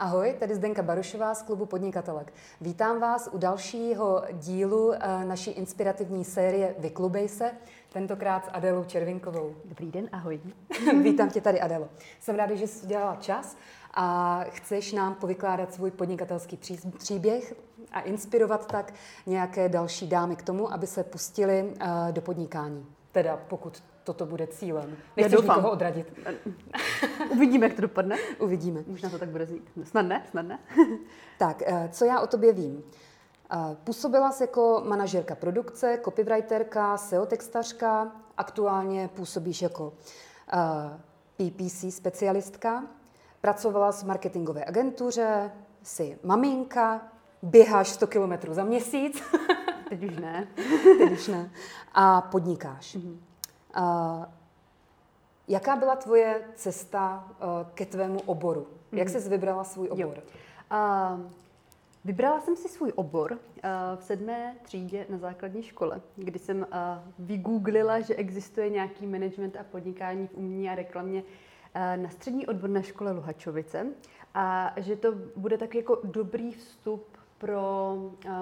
Ahoj, tady Zdenka Barušová z klubu Podnikatelek. Vítám vás u dalšího dílu eh, naší inspirativní série Vyklubej se, tentokrát s Adelou Červinkovou. Dobrý den, ahoj. Vítám tě tady, Adelo. Jsem ráda, že jsi udělala čas a chceš nám povykládat svůj podnikatelský příběh a inspirovat tak nějaké další dámy k tomu, aby se pustili eh, do podnikání. Teda pokud toto bude cílem. Nechci nikoho odradit. Uvidíme, jak to dopadne. Uvidíme. Možná to tak bude znít. Snad ne, snad ne. tak, eh, co já o tobě vím? Eh, působila jsi jako manažerka produkce, copywriterka, SEO textařka, aktuálně působíš jako PPC specialistka, pracovala v marketingové agentuře, jsi maminka, běháš 100 kilometrů za měsíc. Teď už ne. Teď už ne. A podnikáš. Mm-hmm. Uh, jaká byla tvoje cesta uh, ke tvému oboru? Mm-hmm. Jak jsi vybrala svůj obor? Jo. Uh, Vybrala jsem si svůj obor uh, v sedmé třídě na základní škole, kdy jsem uh, vygooglila, že existuje nějaký management a podnikání v umění a reklamě uh, na střední odborné škole Luhačovice a že to bude tak jako dobrý vstup pro uh,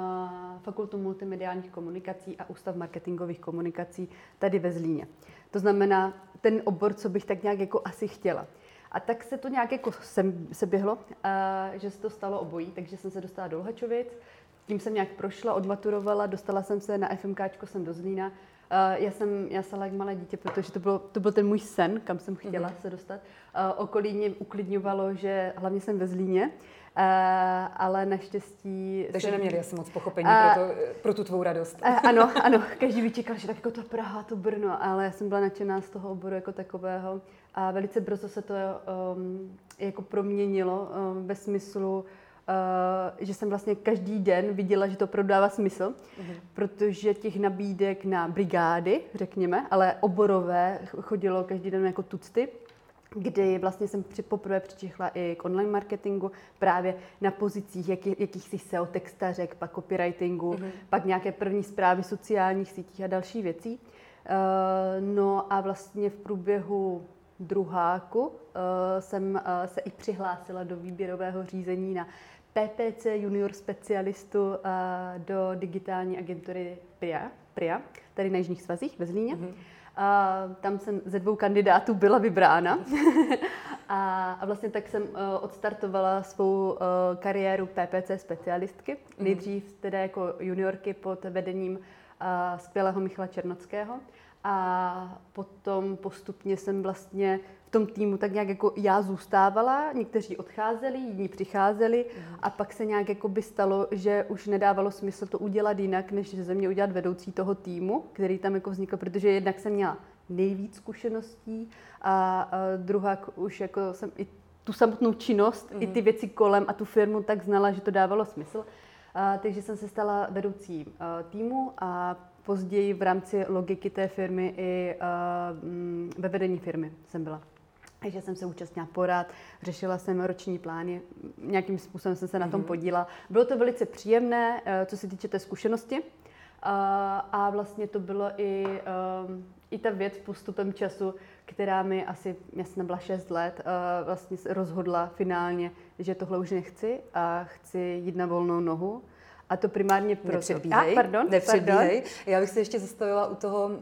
Fakultu multimediálních komunikací a Ústav marketingových komunikací tady ve Zlíně. To znamená ten obor, co bych tak nějak jako asi chtěla. A tak se to nějak jako sem, se běhlo, uh, že se to stalo obojí, takže jsem se dostala do Lhačovic, tím jsem nějak prošla, odmaturovala, dostala jsem se na FMKčko jsem do Zlína. Uh, já jsem já jsem jak malé dítě, protože to, bylo, to byl ten můj sen, kam jsem chtěla mm-hmm. se dostat. Uh, okolí mě uklidňovalo, že hlavně jsem ve Zlíně, Uh, ale naštěstí... Takže jsem... neměli asi moc pochopení uh, pro, to, pro tu tvou radost. Uh, ano, ano, každý by čekal, že tak jako to Praha, to Brno, ale já jsem byla nadšená z toho oboru jako takového a velice brzo se to um, jako proměnilo um, ve smyslu, Uh, že jsem vlastně každý den viděla, že to prodává smysl, uh-huh. protože těch nabídek na brigády, řekněme, ale oborové chodilo každý den jako tucty kdy vlastně jsem při, poprvé přičichla i k online marketingu, právě na pozicích jaký, jakýchsi SEO textařek, pak copywritingu, mm-hmm. pak nějaké první zprávy sociálních sítích a další věcí. Uh, no a vlastně v průběhu druháku uh, jsem uh, se i přihlásila do výběrového řízení na PPC junior specialistu uh, do digitální agentury PRIA, PRIA tady na Jižních svazích ve Zlíně. Mm-hmm. A tam jsem ze dvou kandidátů byla vybrána. a, a vlastně tak jsem uh, odstartovala svou uh, kariéru PPC specialistky. Mm. Nejdřív teda jako juniorky pod vedením uh, skvělého Michala Černockého. A potom postupně jsem vlastně v tom týmu tak nějak jako já zůstávala, někteří odcházeli, jiní přicházeli mm. a pak se nějak jako by stalo, že už nedávalo smysl to udělat jinak, než ze mě udělat vedoucí toho týmu, který tam jako vznikl, protože jednak jsem měla nejvíc zkušeností a, a druhá už jako jsem i tu samotnou činnost, mm. i ty mhm. věci kolem a tu firmu tak znala, že to dávalo smysl. A, takže jsem se stala vedoucí a, týmu a později v rámci logiky té firmy i uh, ve vedení firmy jsem byla. Takže jsem se účastnila porad, řešila jsem roční plány, nějakým způsobem jsem se na tom mhm. podíla. Bylo to velice příjemné, eh, co se týče té zkušenosti. A vlastně to bylo i, i ta věc postupem času, která mi asi, já jsem byla 6 let, eh, vlastně rozhodla finálně, že tohle už nechci a chci jít na volnou nohu. A to primárně pro... Nepředbíhej, ah, pardon, nepředbíhej. Pardon. Já bych se ještě zastavila u toho uh,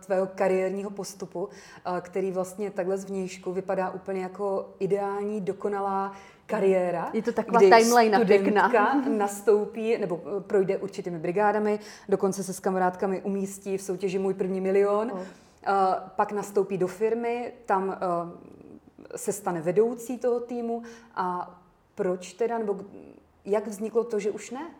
tvého kariérního postupu, uh, který vlastně takhle zvnějšku vypadá úplně jako ideální, dokonalá kariéra. Je to taková timeline pěkná. nastoupí, nebo projde určitými brigádami, dokonce se s kamarádkami umístí v soutěži Můj první milion. Oh. Uh, pak nastoupí do firmy, tam uh, se stane vedoucí toho týmu a proč teda, nebo jak vzniklo to, že už ne?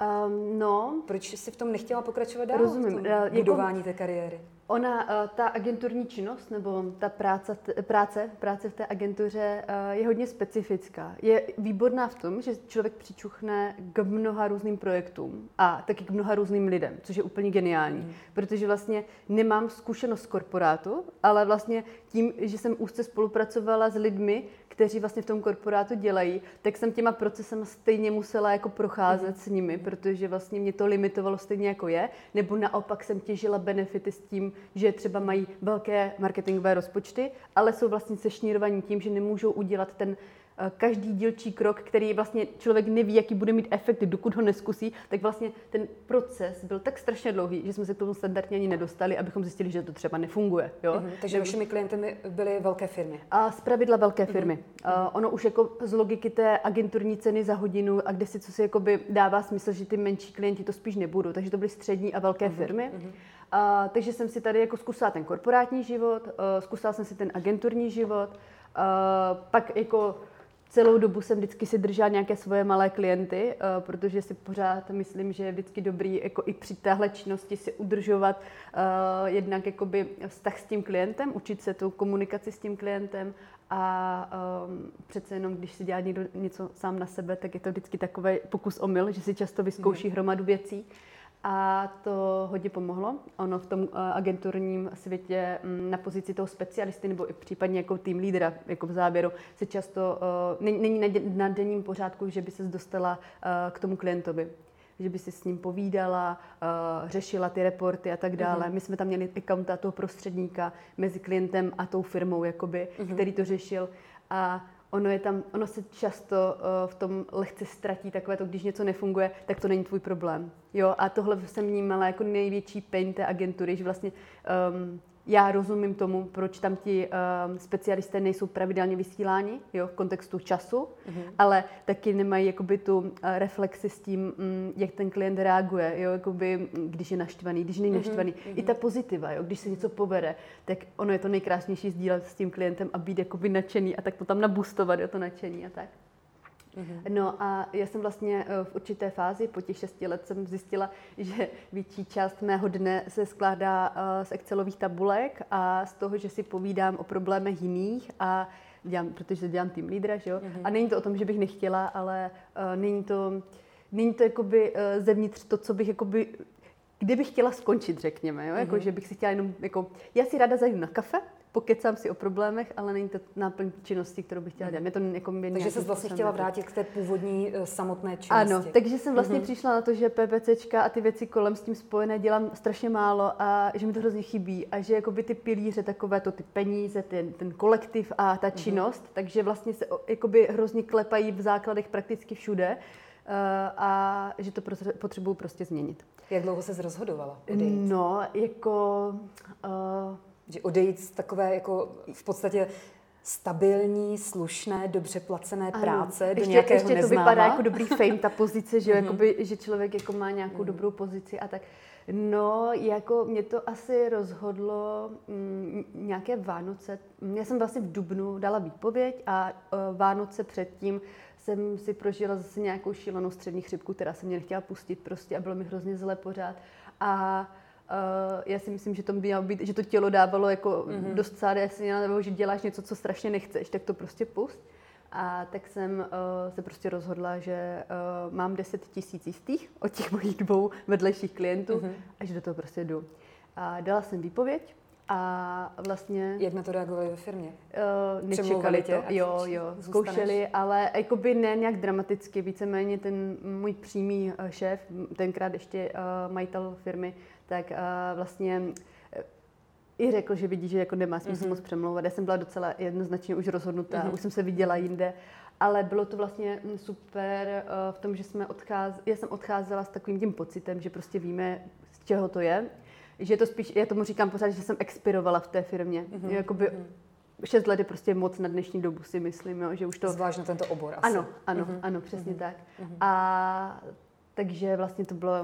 Um, no. Proč jsi v tom nechtěla pokračovat dál? Rozumím. V tom jako budování té kariéry? Ona, eh, ta agenturní činnost nebo ta práce, práce, práce v té agentuře eh, je hodně specifická. Je výborná v tom, že člověk přičuchne k mnoha různým projektům a taky k mnoha různým lidem, což je úplně geniální. Mm. Protože vlastně nemám zkušenost z korporátu, ale vlastně tím, že jsem úzce spolupracovala s lidmi, kteří vlastně v tom korporátu dělají, tak jsem těma procesem stejně musela jako procházet s nimi, protože vlastně mě to limitovalo stejně jako je, nebo naopak jsem těžila benefity s tím, že třeba mají velké marketingové rozpočty, ale jsou vlastně sešněrovaní tím, že nemůžou udělat ten každý dílčí krok, který vlastně člověk neví, jaký bude mít efekt, dokud ho neskusí, tak vlastně ten proces byl tak strašně dlouhý, že jsme se k tomu standardně ani nedostali, abychom zjistili, že to třeba nefunguje. Jo? Mm-hmm. Takže vašimi klienty byly velké firmy? A z pravidla velké firmy. Mm-hmm. Uh, ono už jako z logiky té agenturní ceny za hodinu a kde si co si jakoby dává smysl, že ty menší klienti to spíš nebudou. Takže to byly střední a velké mm-hmm. firmy. Mm-hmm. Uh, takže jsem si tady jako zkusila ten korporátní život, uh, zkusila jsem si ten agenturní život, uh, pak jako celou dobu jsem vždycky si držela nějaké svoje malé klienty, uh, protože si pořád myslím, že je vždycky dobrý jako i při téhle činnosti si udržovat uh, jednak jakoby vztah s tím klientem, učit se tu komunikaci s tím klientem a um, přece jenom, když si dělá někdo něco sám na sebe, tak je to vždycky takový pokus omyl, že si často vyzkouší mm. hromadu věcí a to hodně pomohlo. Ono v tom uh, agenturním světě um, na pozici toho specialisty nebo i případně jako tým lídra, jako v závěru, se často uh, není, na denním pořádku, že by se dostala uh, k tomu klientovi že by si s ním povídala, uh, řešila ty reporty a tak dále. Mm-hmm. My jsme tam měli accounta toho prostředníka mezi klientem a tou firmou, jakoby, mm-hmm. který to řešil. A ono, je tam, ono se často uh, v tom lehce ztratí takové to, když něco nefunguje, tak to není tvůj problém. Jo, a tohle jsem vnímala jako největší pain té agentury, že vlastně um, já rozumím tomu, proč tam ti um, specialisté nejsou pravidelně vysíláni, jo, v kontextu času, mm-hmm. ale taky nemají jakoby tu uh, reflexi s tím, um, jak ten klient reaguje, jo, jakoby, když je naštvaný, když není mm-hmm. naštvaný. Mm-hmm. I ta pozitiva, jo, když se něco povede, tak ono je to nejkrásnější sdílet s tím klientem a být jakoby nadšený a tak to tam nabustovat, jo, to nadšení a tak. Mm-hmm. No a já jsem vlastně eh, v určité fázi, po těch šesti let jsem zjistila, že větší část mého dne se skládá eh, z Excelových tabulek a z toho, že si povídám o problémech jiných a dělám, protože dělám tým lídra, že jo? Mm-hmm. A není to o tom, že bych nechtěla, ale uh, není to, není to jakoby uh, zevnitř to, co bych jakoby kde bych chtěla skončit, řekněme, jo? Mm-hmm. Jako, že bych si chtěla jenom, jako, já si ráda zajdu na kafe, pokecám si o problémech, ale není to náplň činnosti, kterou bych chtěla dělat. Mě to jako mě takže jsi vlastně chtěla vrátit k té původní uh, samotné činnosti. Ano, takže jsem vlastně mm-hmm. přišla na to, že PPCčka a ty věci kolem s tím spojené dělám strašně málo a že mi to hrozně chybí a že jakoby ty pilíře, takové to ty peníze, ten, ten kolektiv a ta mhm. činnost, mm-hmm. takže vlastně se jakoby hrozně klepají v základech prakticky všude uh, a že to potřebuju prostě změnit. Jak dlouho se rozhodovala? No, jako... Uh, že odejít z takové jako v podstatě stabilní, slušné, dobře placené ano. práce do ještě, nějakého ještě neznáma. to vypadá jako dobrý fame, ta pozice, že, jakoby, že člověk jako má nějakou mm. dobrou pozici a tak. No, jako mě to asi rozhodlo mm, nějaké Vánoce. Já jsem vlastně v Dubnu dala výpověď a uh, Vánoce předtím jsem si prožila zase nějakou šílenou střední chřipku, která se mě nechtěla pustit prostě a bylo mi hrozně zle pořád. A Uh, já si myslím, že to mělo být, že to tělo dávalo jako mm-hmm. dost sáde, jestli nebo že děláš něco, co strašně nechceš, tak to prostě pust. A tak jsem uh, se prostě rozhodla, že uh, mám 10 tisíc jistých od těch mojich dvou vedlejších klientů mm-hmm. a že do toho prostě jdu. A dala jsem výpověď a vlastně... Jak na to reagovali ve firmě? Uh, nečekali tě, to, jo, jo, zkoušeli, ale jakoby ne nějak dramaticky, víceméně ten můj přímý šéf, tenkrát ještě uh, majitel firmy, tak uh, vlastně uh, i řekl, že vidí, že jako nemá smysl mm-hmm. moc přemlouvat. Já jsem byla docela jednoznačně už rozhodnutá, mm-hmm. už jsem se viděla jinde, ale bylo to vlastně mm, super uh, v tom, že jsme odcházeli, já jsem odcházela s takovým tím pocitem, že prostě víme, z čeho to je, že to spíš, já tomu říkám pořád, že jsem expirovala v té firmě. Mm-hmm. Jakoby, mm-hmm. Šest let je prostě moc na dnešní dobu, si myslím, jo, že už to... Zvlášť na tento obor asi. Ano, ano, mm-hmm. ano, přesně mm-hmm. tak. Mm-hmm. A takže vlastně to bylo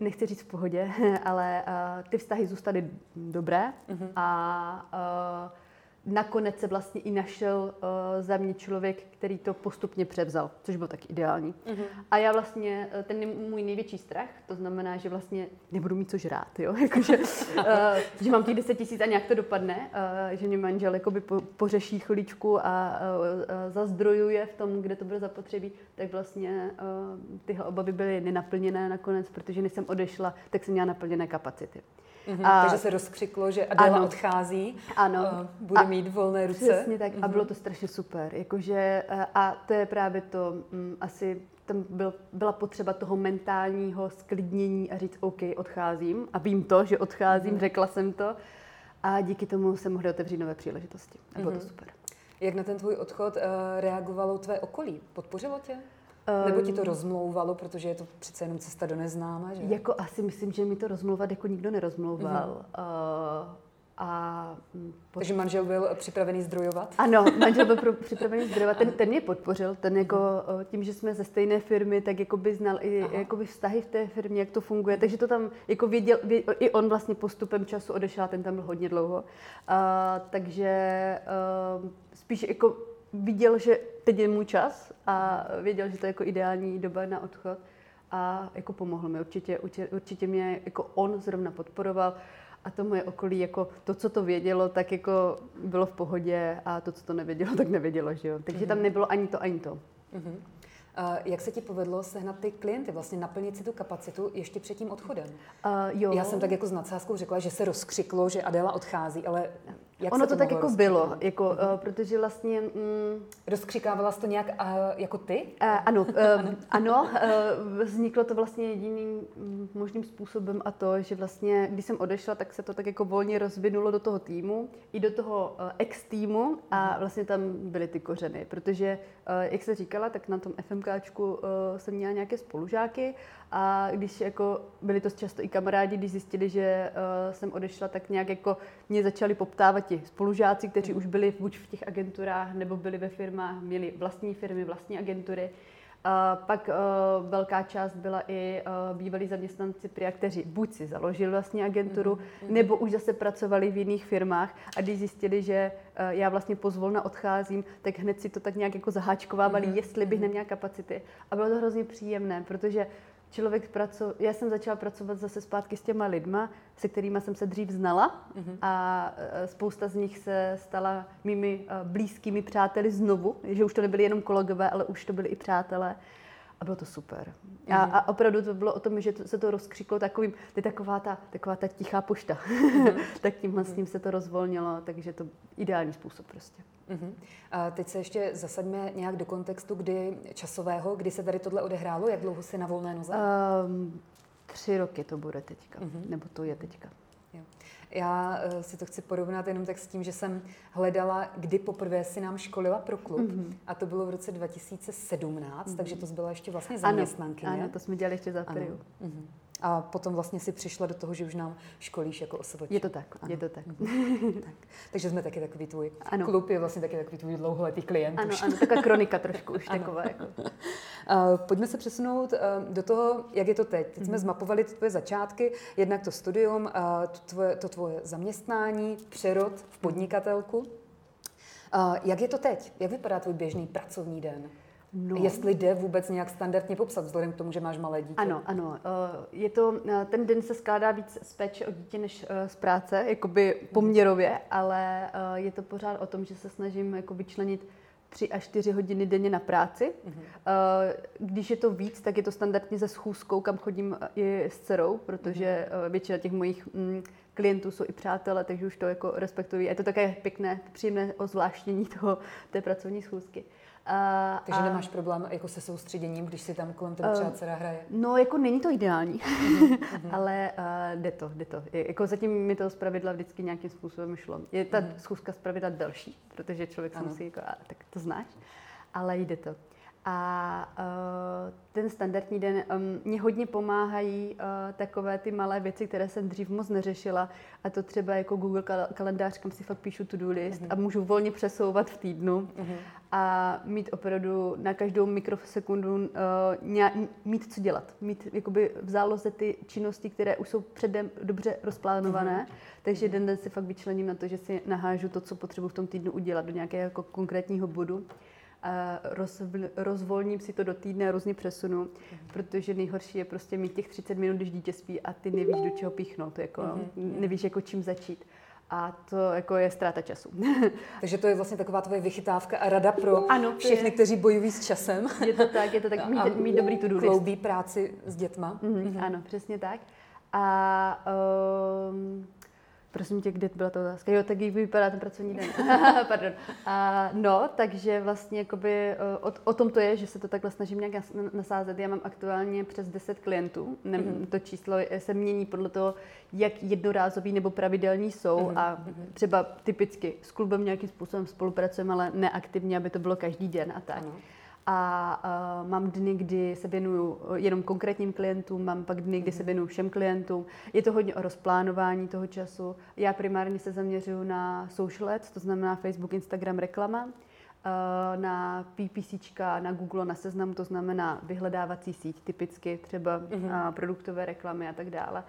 nechci říct v pohodě, ale uh, ty vztahy zůstaly dobré mm-hmm. a uh, nakonec se vlastně i našel uh, za mě člověk, který to postupně převzal, což bylo tak ideální. Mm-hmm. A já vlastně, eh, ten můj největší strach, to znamená, že vlastně nebudu mít co žrát, jo? jako, že, uh, že mám těch 10 tisíc a nějak to dopadne, uh, že mě manžel jakoby po, pořeší chvíličku a uh, zazdrojuje v tom, kde to bude zapotřebí, tak vlastně uh, tyhle obavy byly nenaplněné nakonec, protože než jsem odešla, tak jsem měla naplněné kapacity. Mm-hmm, a, takže se rozkřiklo, že Adela ano, odchází, ano, uh, bude a, mít volné ruce. Přesně tak mm-hmm. a bylo to strašně super. Jakože, uh, a to je právě to um, asi tam byl, byla potřeba toho mentálního sklidnění a říct, OK, odcházím a vím to, že odcházím, mm. řekla jsem to a díky tomu se mohly otevřít nové příležitosti. A bylo mm. to mhm. super. Jak na ten tvůj odchod uh, reagovalo tvé okolí? Podpořilo tě? Nebo ti to ehm, rozmlouvalo, protože je to přece jenom cesta do neznáma, že? Jako asi myslím, že mi to rozmlouvat jako nikdo nerozmlouval. Mm-hmm. Uh, a mm, pod... Takže manžel byl připravený zdrojovat? Ano, manžel byl připravený zdrojovat. Ten, ten mě podpořil. Ten jako, tím, že jsme ze stejné firmy, tak jako by znal i jako by vztahy v té firmě, jak to funguje. Takže to tam jako věděl, věděl, i on vlastně postupem času odešel, ten tam byl hodně dlouho. A, takže uh, spíš jako viděl, že teď je můj čas a věděl, že to je jako ideální doba na odchod a jako pomohl mi. Určitě, určitě, určitě mě jako on zrovna podporoval a to moje okolí, jako to, co to vědělo, tak jako bylo v pohodě a to, co to nevědělo, tak nevědělo, že jo. Takže mm-hmm. tam nebylo ani to, ani to. Mm-hmm. Jak se ti povedlo sehnat ty klienty, vlastně naplnit si tu kapacitu ještě před tím odchodem? Uh, jo. Já jsem tak jako s nadsázkou řekla, že se rozkřiklo, že Adela odchází, ale jak ono to, tak jako bylo, jako, uh, protože vlastně... Mm, Rozkřikávala jsi to nějak uh, jako ty? Uh, ano, uh, ano uh, vzniklo to vlastně jediným mm, možným způsobem a to, že vlastně, když jsem odešla, tak se to tak jako volně rozvinulo do toho týmu, i do toho uh, ex-týmu a mhm. vlastně tam byly ty kořeny, protože, jak se říkala, tak na tom FMKčku uh, jsem měla nějaké spolužáky a když jako byli to často i kamarádi, když zjistili, že uh, jsem odešla, tak nějak jako mě začali poptávat ti spolužáci, kteří už byli buď v těch agenturách, nebo byli ve firmách, měli vlastní firmy, vlastní agentury. A pak uh, velká část byla i uh, bývalí zaměstnanci PRIA, kteří buď si založili vlastní agenturu, mm-hmm. nebo už zase pracovali v jiných firmách a když zjistili, že uh, já vlastně pozvolna odcházím, tak hned si to tak nějak jako zaháčkovávali, mm-hmm. jestli bych mhm. neměla kapacity. A bylo to hrozně příjemné, protože člověk pracoval, já jsem začala pracovat zase zpátky s těma lidma, se kterými jsem se dřív znala mm-hmm. a e, spousta z nich se stala mými e, blízkými přáteli znovu, že už to nebyli jenom kolegové, ale už to byli i přátelé. A bylo to super. Mm-hmm. A, a opravdu to bylo o tom, že to, se to rozkřiklo takovým, to je taková ta, taková ta tichá pošta. Mm-hmm. tak tímhle mm-hmm. s tím se to rozvolnilo, takže to ideální způsob prostě. Uh-huh. A teď se ještě zasaďme nějak do kontextu, kdy časového, kdy se tady tohle odehrálo, jak dlouho jsi na volné noze? Um, tři roky to bude teďka, uh-huh. nebo to je teďka. Já uh, si to chci porovnat jenom tak s tím, že jsem hledala, kdy poprvé si nám školila pro klub uh-huh. a to bylo v roce 2017, uh-huh. takže to byla ještě vlastně zaměstnankyně. Ano, ano, to jsme dělali ještě za Uh-huh. A potom vlastně si přišla do toho, že už nám školíš jako osoboč. Je to tak, ano. je to tak. tak. Takže jsme taky takový tvůj ano. klub, je vlastně taky takový tvůj dlouholetý klient. Ano, už. ano, taková kronika trošku už ano. taková. Jako. Uh, pojďme se přesunout uh, do toho, jak je to teď. Teď mm-hmm. jsme mhm. zmapovali tvoje začátky, jednak to studium, uh, to, tvoje, to tvoje zaměstnání, přerod v podnikatelku. Uh, jak je to teď? Jak vypadá tvůj běžný pracovní den? No. Jestli jde vůbec nějak standardně popsat, vzhledem k tomu, že máš malé dítě. Ano, ano. Eh, je to, eh, ten den se skládá víc z péče o dítě než eh, z práce, jakoby poměrově, ale je to pořád o tom, že se snažím jako vyčlenit tři až čtyři hodiny denně na práci. Mm-hmm. Když je to víc, tak je to standardně ze schůzkou, kam chodím i s dcerou, protože mm-hmm. většina těch mojich mm, klientů jsou i přátelé, takže už to jako respektují. Je to také pěkné, příjemné ozvláštnění toho, té pracovní schůzky. A, Takže a, nemáš problém jako se soustředěním, když si tam kolem tebe třeba dcera hraje? No, jako není to ideální, uh-huh, ale uh, jde to, jde to. Je, jako zatím mi to zpravidla vždycky nějakým způsobem šlo. Je ta uh-huh. schůzka zpravidla delší, protože člověk se musí, jako, a, tak to znáš, ale jde to. A uh, ten standardní den um, mě hodně pomáhají uh, takové ty malé věci, které jsem dřív moc neřešila. A to třeba jako Google kalendář, kam si fakt píšu to-do list uh-huh. a můžu volně přesouvat v týdnu. Uh-huh. A mít opravdu na každou mikrosekundu uh, ně, mít co dělat. Mít jakoby v záloze ty činnosti, které už jsou předem dobře rozplánované. Uh-huh. Takže den den si fakt vyčlením na to, že si nahážu to, co potřebuji v tom týdnu udělat do nějakého jako konkrétního bodu rozvl, rozvolním si to do týdne a různě přesunu, mm-hmm. protože nejhorší je prostě mít těch 30 minut, když dítě spí a ty nevíš, do čeho píchnout, jako, mm-hmm. nevíš, jako čím začít. A to jako je ztráta času. Takže to je vlastně taková tvoje vychytávka a rada pro ano, všechny, je... kteří bojují s časem. Je to tak, je to tak, mít, mít dobrý to Kloubí práci s dětma. Mm-hmm, mm-hmm. Ano, přesně tak. A um, Prosím tě, kde byla ta otázka? Jo, tak jak vypadá ten pracovní den. Pardon. A, no, takže vlastně jakoby, eh, o, o, tom to je, že se to takhle snažím nějak nasázet. Já mám aktuálně přes 10 klientů. Ne, mm-hmm. To číslo se mění podle toho, jak jednorázový nebo pravidelní jsou mm-hmm. a mhm. třeba typicky s klubem nějakým způsobem spolupracujeme, ale neaktivně, aby to bylo každý den a tak. Ano a uh, mám dny, kdy se věnuju jenom konkrétním klientům, mám pak dny, kdy se mhm. věnuju všem klientům. Je to hodně o rozplánování toho času. Já primárně se zaměřuju na social ads, to znamená Facebook, Instagram, reklama, uh, na PPC, na Google, na seznamu, to znamená vyhledávací síť, typicky třeba uh, produktové reklamy a tak dále.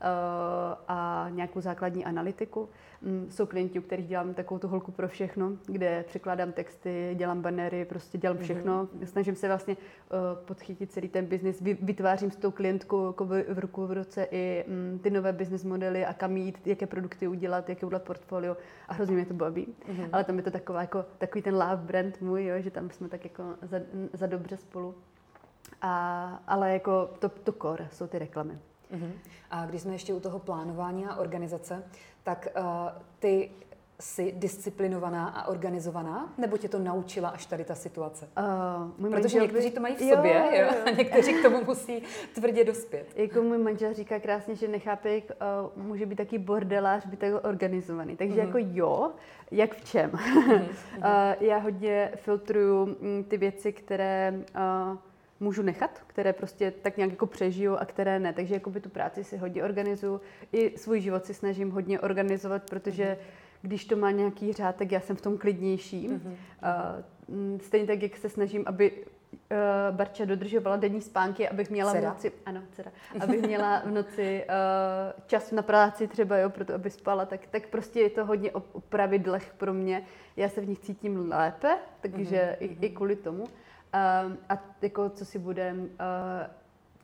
Eh, a nějakou základní analytiku. Mm, jsou klienti, u kterých dělám takovou tu holku pro všechno, kde překládám texty, dělám banery, prostě dělám mhm. všechno. Snažím se vlastně uh, podchytit celý ten biznis, vytvářím s tou klientkou jako v ruku v roce i um, ty nové business modely a kam jít, jaké produkty udělat, jaké udělat portfolio a hrozně mě to baví. Mm-hmm. Ale tam je to taková, jako, takový ten love brand můj, jo, že tam jsme tak jako za, za dobře spolu. A, ale jako to, to core jsou ty reklamy. Uh-huh. A když jsme ještě u toho plánování a organizace, tak uh, ty jsi disciplinovaná a organizovaná, nebo tě to naučila až tady ta situace? Uh, Protože manžel, někteří to mají v sobě, jo, jo, jo. a někteří k tomu musí tvrdě dospět. Jako můj manžel říká krásně, že nechápe, jak uh, může být taky bordelář, být tak organizovaný. Takže uh-huh. jako jo, jak v čem? Uh-huh. uh, já hodně filtruju mm, ty věci, které uh, můžu nechat, které prostě tak nějak jako přežiju a které ne. Takže jakoby tu práci si hodně organizuju. I svůj život si snažím hodně organizovat, protože mm-hmm. když to má nějaký řád, tak já jsem v tom klidnější. Mm-hmm. Uh, stejně tak, jak se snažím, aby uh, Barča dodržovala denní spánky, abych měla cera. v noci, ano, dcera, abych měla v noci uh, čas na práci třeba, jo, proto aby spala, tak, tak prostě je to hodně o, o pravidlech pro mě. Já se v nich cítím lépe, takže mm-hmm. i, i kvůli tomu. Uh, a jako co si budem, uh,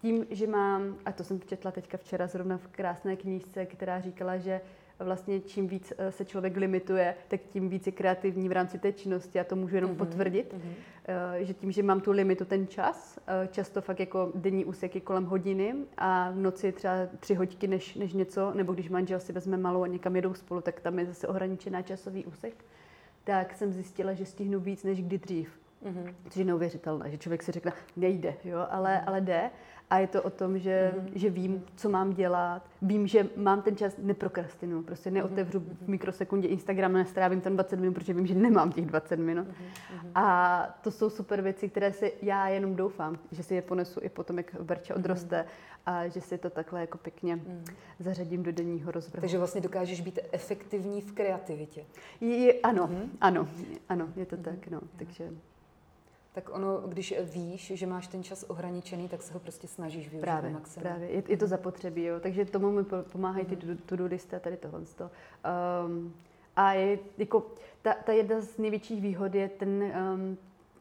tím, že mám, a to jsem četla teďka včera zrovna v krásné knížce, která říkala, že vlastně čím víc eh, se člověk limituje, tak tím víc je kreativní v rámci té činnosti. Já to můžu jenom mm-hmm. potvrdit, mm-hmm. Že tím, že mám tu limitu, ten čas, často fakt jako denní úsek je kolem hodiny a v noci třeba tři hodiny než, než něco, nebo když manžel si vezme malou a někam jedou spolu, tak tam je zase ohraničená časový úsek, tak jsem zjistila, že stihnu víc než kdy dřív. Mm-hmm. Což je neuvěřitelné, že člověk si řekne, nejde, jo, ale, mm-hmm. ale jde. A je to o tom, že, mm-hmm. že vím, co mám dělat, vím, že mám ten čas, neprokrastinu, prostě neotevřu mm-hmm. v mikrosekundě Instagram, nestrávím tam 20 minut, protože vím, že nemám těch 20 minut. Mm-hmm. A to jsou super věci, které si já jenom doufám, že si je ponesu i potom, jak Berča odroste mm-hmm. a že si to takhle jako pěkně mm. zařadím do denního rozvrhu. Takže vlastně dokážeš být efektivní v kreativitě. Je, je, ano, mm-hmm. ano, ano, je to mm-hmm. tak, no, takže tak ono, když víš, že máš ten čas ohraničený, tak se ho prostě snažíš využít právě, maximum. Právě, je, je to zapotřebí, jo. takže tomu mi pomáhají ty mhm. to-do listy a tady tohle. Um, a je, jako, ta, ta jedna z největších výhod je ten,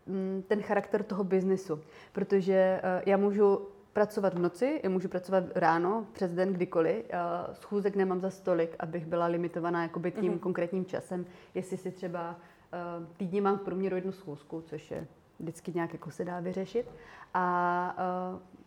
um, ten charakter toho biznesu, protože uh, já můžu pracovat v noci, já můžu pracovat ráno, přes den, kdykoliv. Uh, schůzek nemám za stolik, abych byla limitovaná jakoby tím mm-hmm. konkrétním časem. Jestli si třeba uh, týdně mám v průměru jednu schůzku, což je vždycky nějak jako se dá vyřešit. A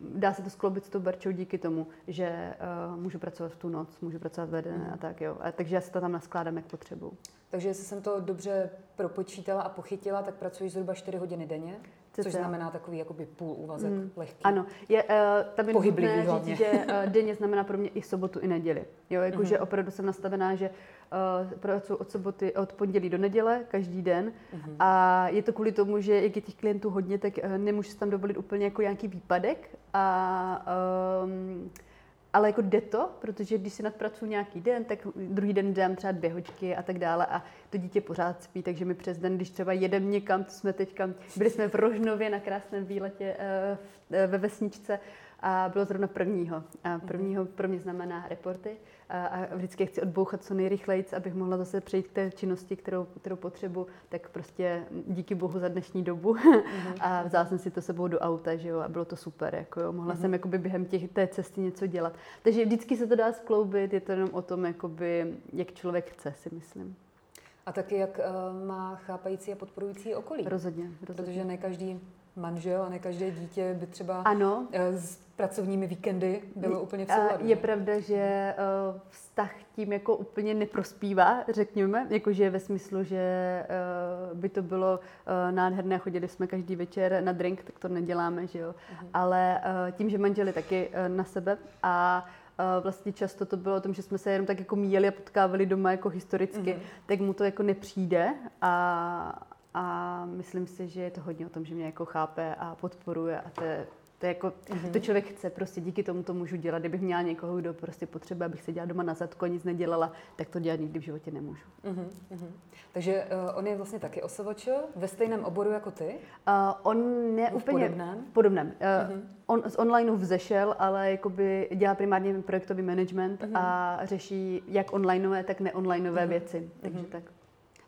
uh, dá se to skloubit s tou barčou díky tomu, že uh, můžu pracovat v tu noc, můžu pracovat ve den a tak jo. A, takže já si to tam naskládám, jak potřebuju. Takže jestli jsem to dobře propočítala a pochytila, tak pracuji zhruba 4 hodiny denně. Což znamená takový jakoby půl úvazek mm. lehký. Ano, je, uh, tam je nutné říct, že uh, denně znamená pro mě i sobotu, i neděli. Jo, jakože mm-hmm. opravdu jsem nastavená, že uh, pracuji od soboty, od pondělí do neděle, každý den. Mm-hmm. A je to kvůli tomu, že jak je těch klientů hodně, tak uh, nemůžu si tam dovolit úplně jako nějaký výpadek. A um, ale jako jde to, protože když si nadpracuji nějaký den, tak druhý den dám třeba dvě hoďky a tak dále a to dítě pořád spí, takže mi přes den, když třeba jedem někam, to jsme teďka, byli jsme v Rožnově na krásném výletě uh, ve vesničce a bylo zrovna prvního. A prvního pro mě znamená reporty a, a vždycky chci odbouchat co nejrychleji, abych mohla zase přejít k té činnosti, kterou, kterou potřebuji, tak prostě díky bohu za dnešní dobu. Mm-hmm. a vzala jsem si to sebou do auta, že jo, a bylo to super, jako jo. Mohla mm-hmm. jsem jakoby během těch, té cesty něco dělat. Takže vždycky se to dá skloubit, je to jenom o tom, jakoby, jak člověk chce, si myslím. A taky jak uh, má chápající a podporující okolí. Rozhodně, rozhodně. Protože ne každý manžel a ne každé dítě by třeba ano. s pracovními víkendy bylo úplně v souladu. Je pravda, že vztah tím jako úplně neprospívá, řekněme, jakože ve smyslu, že by to bylo nádherné, chodili jsme každý večer na drink, tak to neděláme, že jo. Uh-huh. Ale tím, že manželi taky na sebe a vlastně často to bylo o tom, že jsme se jenom tak jako míjeli a potkávali doma jako historicky, mm-hmm. tak mu to jako nepřijde a, a myslím si, že je to hodně o tom, že mě jako chápe a podporuje a to je, to je jako, mm-hmm. to člověk chce, prostě díky tomu to můžu dělat. Kdybych měla někoho, kdo prostě potřebuje, abych se dělala doma na zadku a nic nedělala, tak to dělat nikdy v životě nemůžu. Mm-hmm. Takže uh, on je vlastně taky osovoč ve stejném oboru jako ty? Uh, on ne úplně... Podobném? Podobném. Uh, mm-hmm. On z onlineu vzešel, ale jakoby dělá primárně projektový management mm-hmm. a řeší jak onlineové, tak neonlineové mm-hmm. věci. Takže mm-hmm. tak.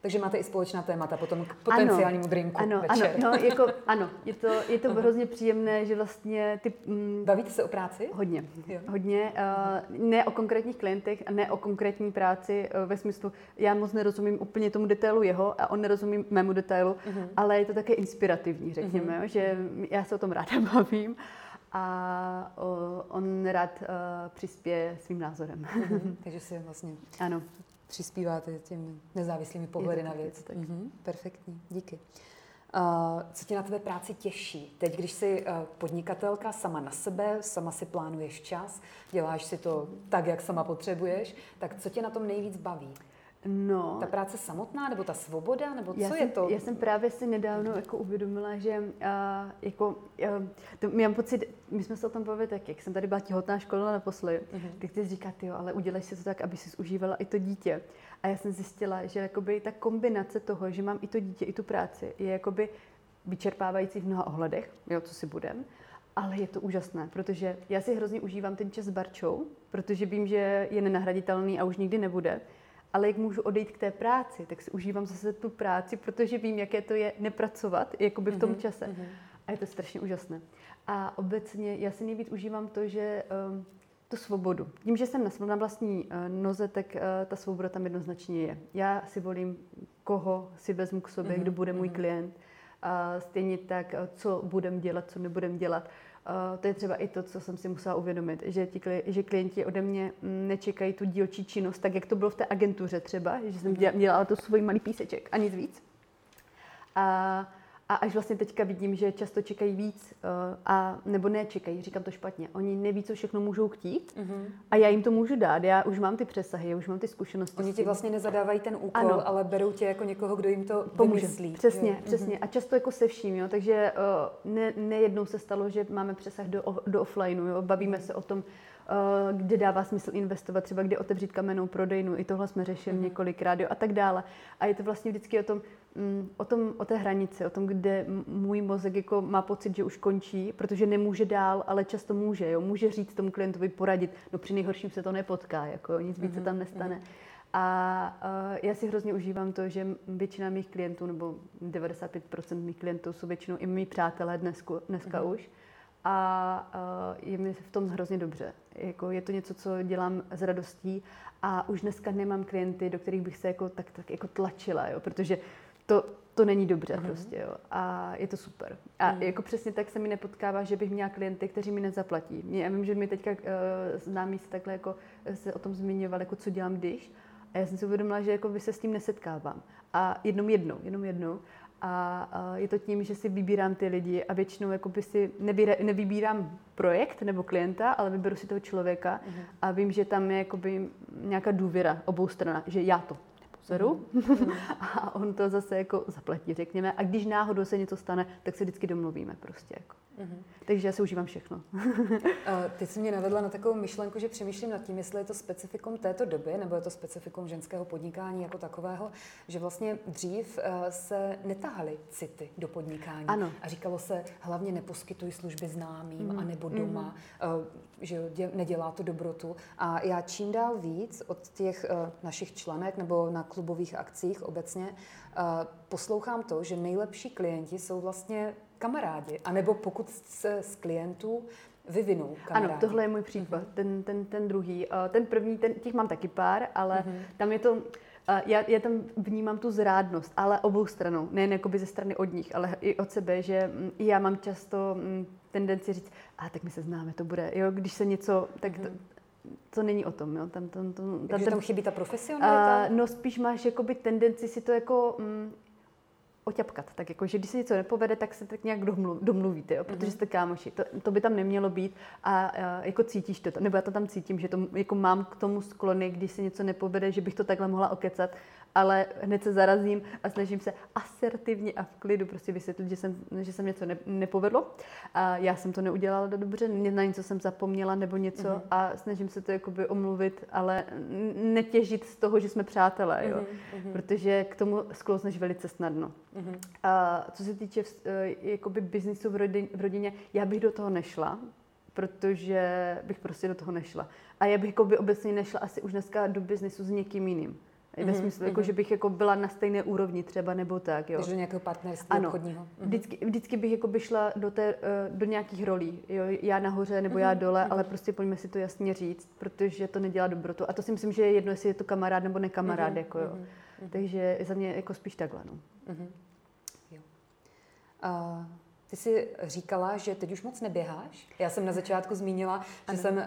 Takže máte i společná témata potom k potenciálnímu ano, drinku ano, večer. Ano, no, jako, ano, je to, je to hrozně příjemné, že vlastně ty... Mm, Bavíte se o práci? Hodně, jo. hodně. Uh, ne o konkrétních klientech a ne o konkrétní práci uh, ve smyslu, já moc nerozumím úplně tomu detailu jeho a on nerozumí mému detailu, uh-huh. ale je to také inspirativní, řekněme, uh-huh. že já se o tom ráda bavím a uh, on rád uh, přispěje svým názorem. Uh-huh. Takže si vlastně ano přispíváte těmi nezávislými pohledy na věc. Tak. Mm-hmm, perfektní, díky. Uh, co tě na tvé práci těší? Teď, když jsi uh, podnikatelka sama na sebe, sama si plánuješ čas, děláš si to tak, jak sama potřebuješ, tak co tě na tom nejvíc baví? No. Ta práce samotná, nebo ta svoboda, nebo co já je to? Já jsem právě si nedávno jako uvědomila, že uh, jako, uh, to, mám pocit, my jsme se o tom bavili tak, jak jsem tady byla těhotná škola naposledy, uh-huh. tak ty říká, jo, ale udělej si to tak, aby si užívala i to dítě. A já jsem zjistila, že jakoby ta kombinace toho, že mám i to dítě, i tu práci, je jakoby vyčerpávající v mnoha ohledech, jo, co si budem, ale je to úžasné, protože já si hrozně užívám ten čas s Barčou, protože vím, že je nenahraditelný a už nikdy nebude ale jak můžu odejít k té práci, tak si užívám zase tu práci, protože vím, jaké to je nepracovat, jakoby v tom mhm, čase. Mm-hmm. A je to strašně úžasné. A obecně já si nejvíc užívám to, že um, tu svobodu. Tím, že jsem na vlastní uh, noze, tak uh, ta svoboda tam jednoznačně je. Já si volím, koho si vezmu k sobě, mm-hmm. kdo bude můj mm-hmm. klient. Stejně tak, uh, co budem dělat, co nebudem dělat. Uh, to je třeba i to, co jsem si musela uvědomit, že, ti, že klienti ode mě mm, nečekají tu dílčí činnost, tak jak to bylo v té agentuře třeba, že jsem dělala to svůj malý píseček a nic víc. A a až vlastně teďka vidím, že často čekají víc, uh, a nebo nečekají, říkám to špatně. Oni neví, co všechno můžou chtít mm-hmm. a já jim to můžu dát. Já už mám ty přesahy, já už mám ty zkušenosti. Oni ti vlastně nezadávají ten úkol, ano. ale berou tě jako někoho, kdo jim to Pomůže. vymyslí. Přesně, jo. přesně. Mm-hmm. A často jako se vším, jo. Takže uh, ne, nejednou se stalo, že máme přesah do, do offlineu, jo. Bavíme mm-hmm. se o tom, kde dává smysl investovat, třeba kde otevřít kamennou prodejnu, i tohle jsme řešili mm-hmm. několikrát jo, a tak dále. A je to vlastně vždycky o tom, Mm, o, tom, o té hranici, o tom, kde můj mozek jako má pocit, že už končí, protože nemůže dál, ale často může. Jo? Může říct tomu klientovi poradit, no při nejhorším se to nepotká, jako nic víc se tam mhm, nestane. Mhm. A uh, já si hrozně užívám to, že většina mých klientů, nebo 95% mých klientů jsou většinou i mý přátelé dnesku, dneska mm-hmm. už. A uh, je mi v tom hrozně dobře. Jako je to něco, co dělám s radostí a už dneska nemám klienty, do kterých bych se jako tak, tak jako tlačila, jo? protože to, to není dobře mm. prostě, jo. A je to super. A mm. jako přesně tak se mi nepotkává, že bych měla klienty, kteří mi nezaplatí. Já vím, že mi teďka uh, známí se takhle jako se o tom zmiňovali, jako co dělám když. A já jsem si uvědomila, že jako by se s tím nesetkávám. A jednou jednou, jenom jednou. A, je to tím, že si vybírám ty lidi a většinou jako by si nevybírám projekt nebo klienta, ale vyberu si toho člověka mm. a vím, že tam je jakoby nějaká důvěra obou stran, že já to seru mm. a on to zase jako zaplatí, řekněme. A když náhodou se něco stane, tak se vždycky domluvíme prostě. Jako. Mm-hmm. Takže já si užívám všechno. Ty jsi mě navedla na takovou myšlenku, že přemýšlím nad tím, jestli je to specifikum této doby, nebo je to specifikum ženského podnikání jako takového, že vlastně dřív eh, se netahaly city do podnikání. Ano. A říkalo se, hlavně neposkytuj služby známým, mm. anebo doma, mm. Že dě, nedělá to dobrotu. A já čím dál víc od těch eh, našich členek nebo na klubových akcích obecně poslouchám to, že nejlepší klienti jsou vlastně kamarádi, anebo pokud se z klientů vyvinou kamarádi. Ano, tohle je můj případ, mm-hmm. ten, ten, ten druhý. Ten první, ten, těch mám taky pár, ale mm-hmm. tam je to, já, já tam vnímám tu zrádnost, ale obou stranou, nejen jakoby ze strany od nich, ale i od sebe, že mm, i já mám často mm, tendenci říct, a tak my se známe, to bude, jo, když se něco, tak to, mhm. to není o tom, jo. Tam, tam, tam, tam, tam chybí ta profesionalita? Uh, no spíš máš jakoby tendenci si to jako mm, oťapkat. Tak jako, že když se něco nepovede, tak se tak nějak domluvíte, jo? protože mhm. jste kámoši. To, to, by tam nemělo být a, a jako cítíš to, nebo já to tam cítím, že to jako mám k tomu sklony, když se něco nepovede, že bych to takhle mohla okecat ale hned se zarazím a snažím se asertivně a v klidu prostě vysvětlit, že, jsem, že jsem něco ne, nepovedlo. A já jsem to neudělala do dobře, na něco jsem zapomněla nebo něco mm-hmm. a snažím se to jakoby omluvit, ale netěžit z toho, že jsme přátelé, jo? Mm-hmm. protože k tomu sklozneš velice snadno. Mm-hmm. A co se týče eh, jakoby biznisu v, rodin, v rodině, já bych do toho nešla, protože bych prostě do toho nešla. A já bych jako by obecně nešla asi už dneska do biznisu s někým jiným. Mm-hmm. Ve smyslu, jako, že bych jako byla na stejné úrovni třeba, nebo tak. Jo. Takže do nějakého partnerství ano. obchodního. Mm-hmm. Vždycky, vždycky bych jako by šla do, té, uh, do nějakých rolí. Jo. Já nahoře nebo mm-hmm. já dole, mm-hmm. ale prostě pojďme si to jasně říct, protože to nedělá dobrotu. A to si myslím, že je jedno, jestli je to kamarád nebo nekamarád. Mm-hmm. Jako, jo. Mm-hmm. Takže za mě jako spíš takhle. No. Mm-hmm. Uh... Ty jsi říkala, že teď už moc neběháš. Já jsem na začátku zmínila, ano. že jsem uh,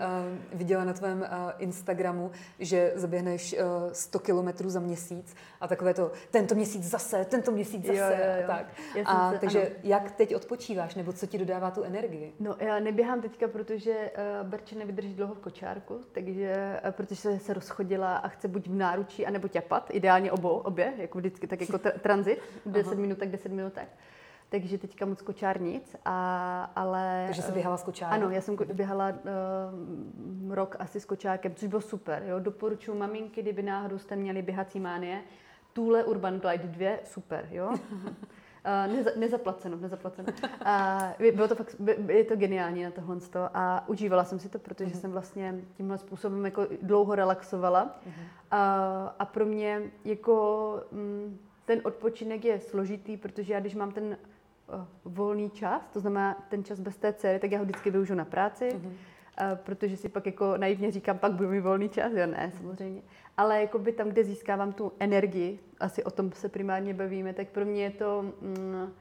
viděla na tvém uh, Instagramu, že zaběhneš uh, 100 kilometrů za měsíc a takové to, tento měsíc zase, tento měsíc zase jo, jo, jo. a tak. a se, takže ano. jak teď odpočíváš, nebo co ti dodává tu energii? No já neběhám teďka, protože uh, Berče nevydrží dlouho v kočárku, takže uh, protože se, se rozchodila a chce buď v náručí, anebo ťapat, ideálně obou, obě, jako vždycky, tak jako tra- tranzit, 10 minut, tak 10 minut, tak takže teďka moc kočár nic, a, ale... Takže jsi běhala s kočárem? Ano, já jsem běhala uh, rok asi s kočárkem, což bylo super. Jo. Doporučuji maminky, kdyby náhodou jste měli běhací mánie, Tule Urban Glide 2, super, jo. Uh, neza, nezaplaceno, nezaplaceno. Uh, bylo to fakt, je to geniální na tohle a užívala jsem si to, protože uh-huh. jsem vlastně tímhle způsobem jako dlouho relaxovala. Uh-huh. Uh, a pro mě jako mm, ten odpočinek je složitý, protože já když mám ten Eh, volný čas, to znamená ten čas bez té dcery, tak já ho vždycky využiju na práci, mm-hmm. protože si pak jako naivně říkám, pak budu mít volný čas, jo ne, samozřejmě. Ale jako by tam, kde získávám tu energii, asi o tom se primárně bavíme, tak pro mě je to, mm,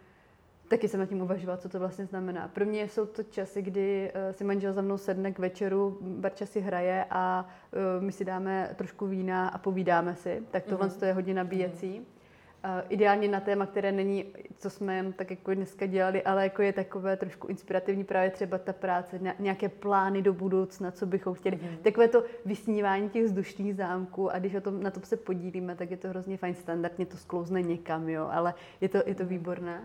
taky jsem nad tím uvažovala, co to vlastně znamená. Pro mě jsou to časy, kdy uh, si manžel za mnou sedne k večeru, Barča si hraje a uh, my si dáme trošku vína a povídáme si, tak tohle mm-hmm. to je hodně nabíjecí. Mm-hmm. Uh, ideálně na téma, které není, co jsme tak jako dneska dělali, ale jako je takové trošku inspirativní právě třeba ta práce, nějaké plány do budoucna, co bychom chtěli. Mm-hmm. Takové to vysnívání těch vzdušných zámků a když o tom, na to se podílíme, tak je to hrozně fajn. Standardně to sklouzne někam, jo, ale je to, je to výborné.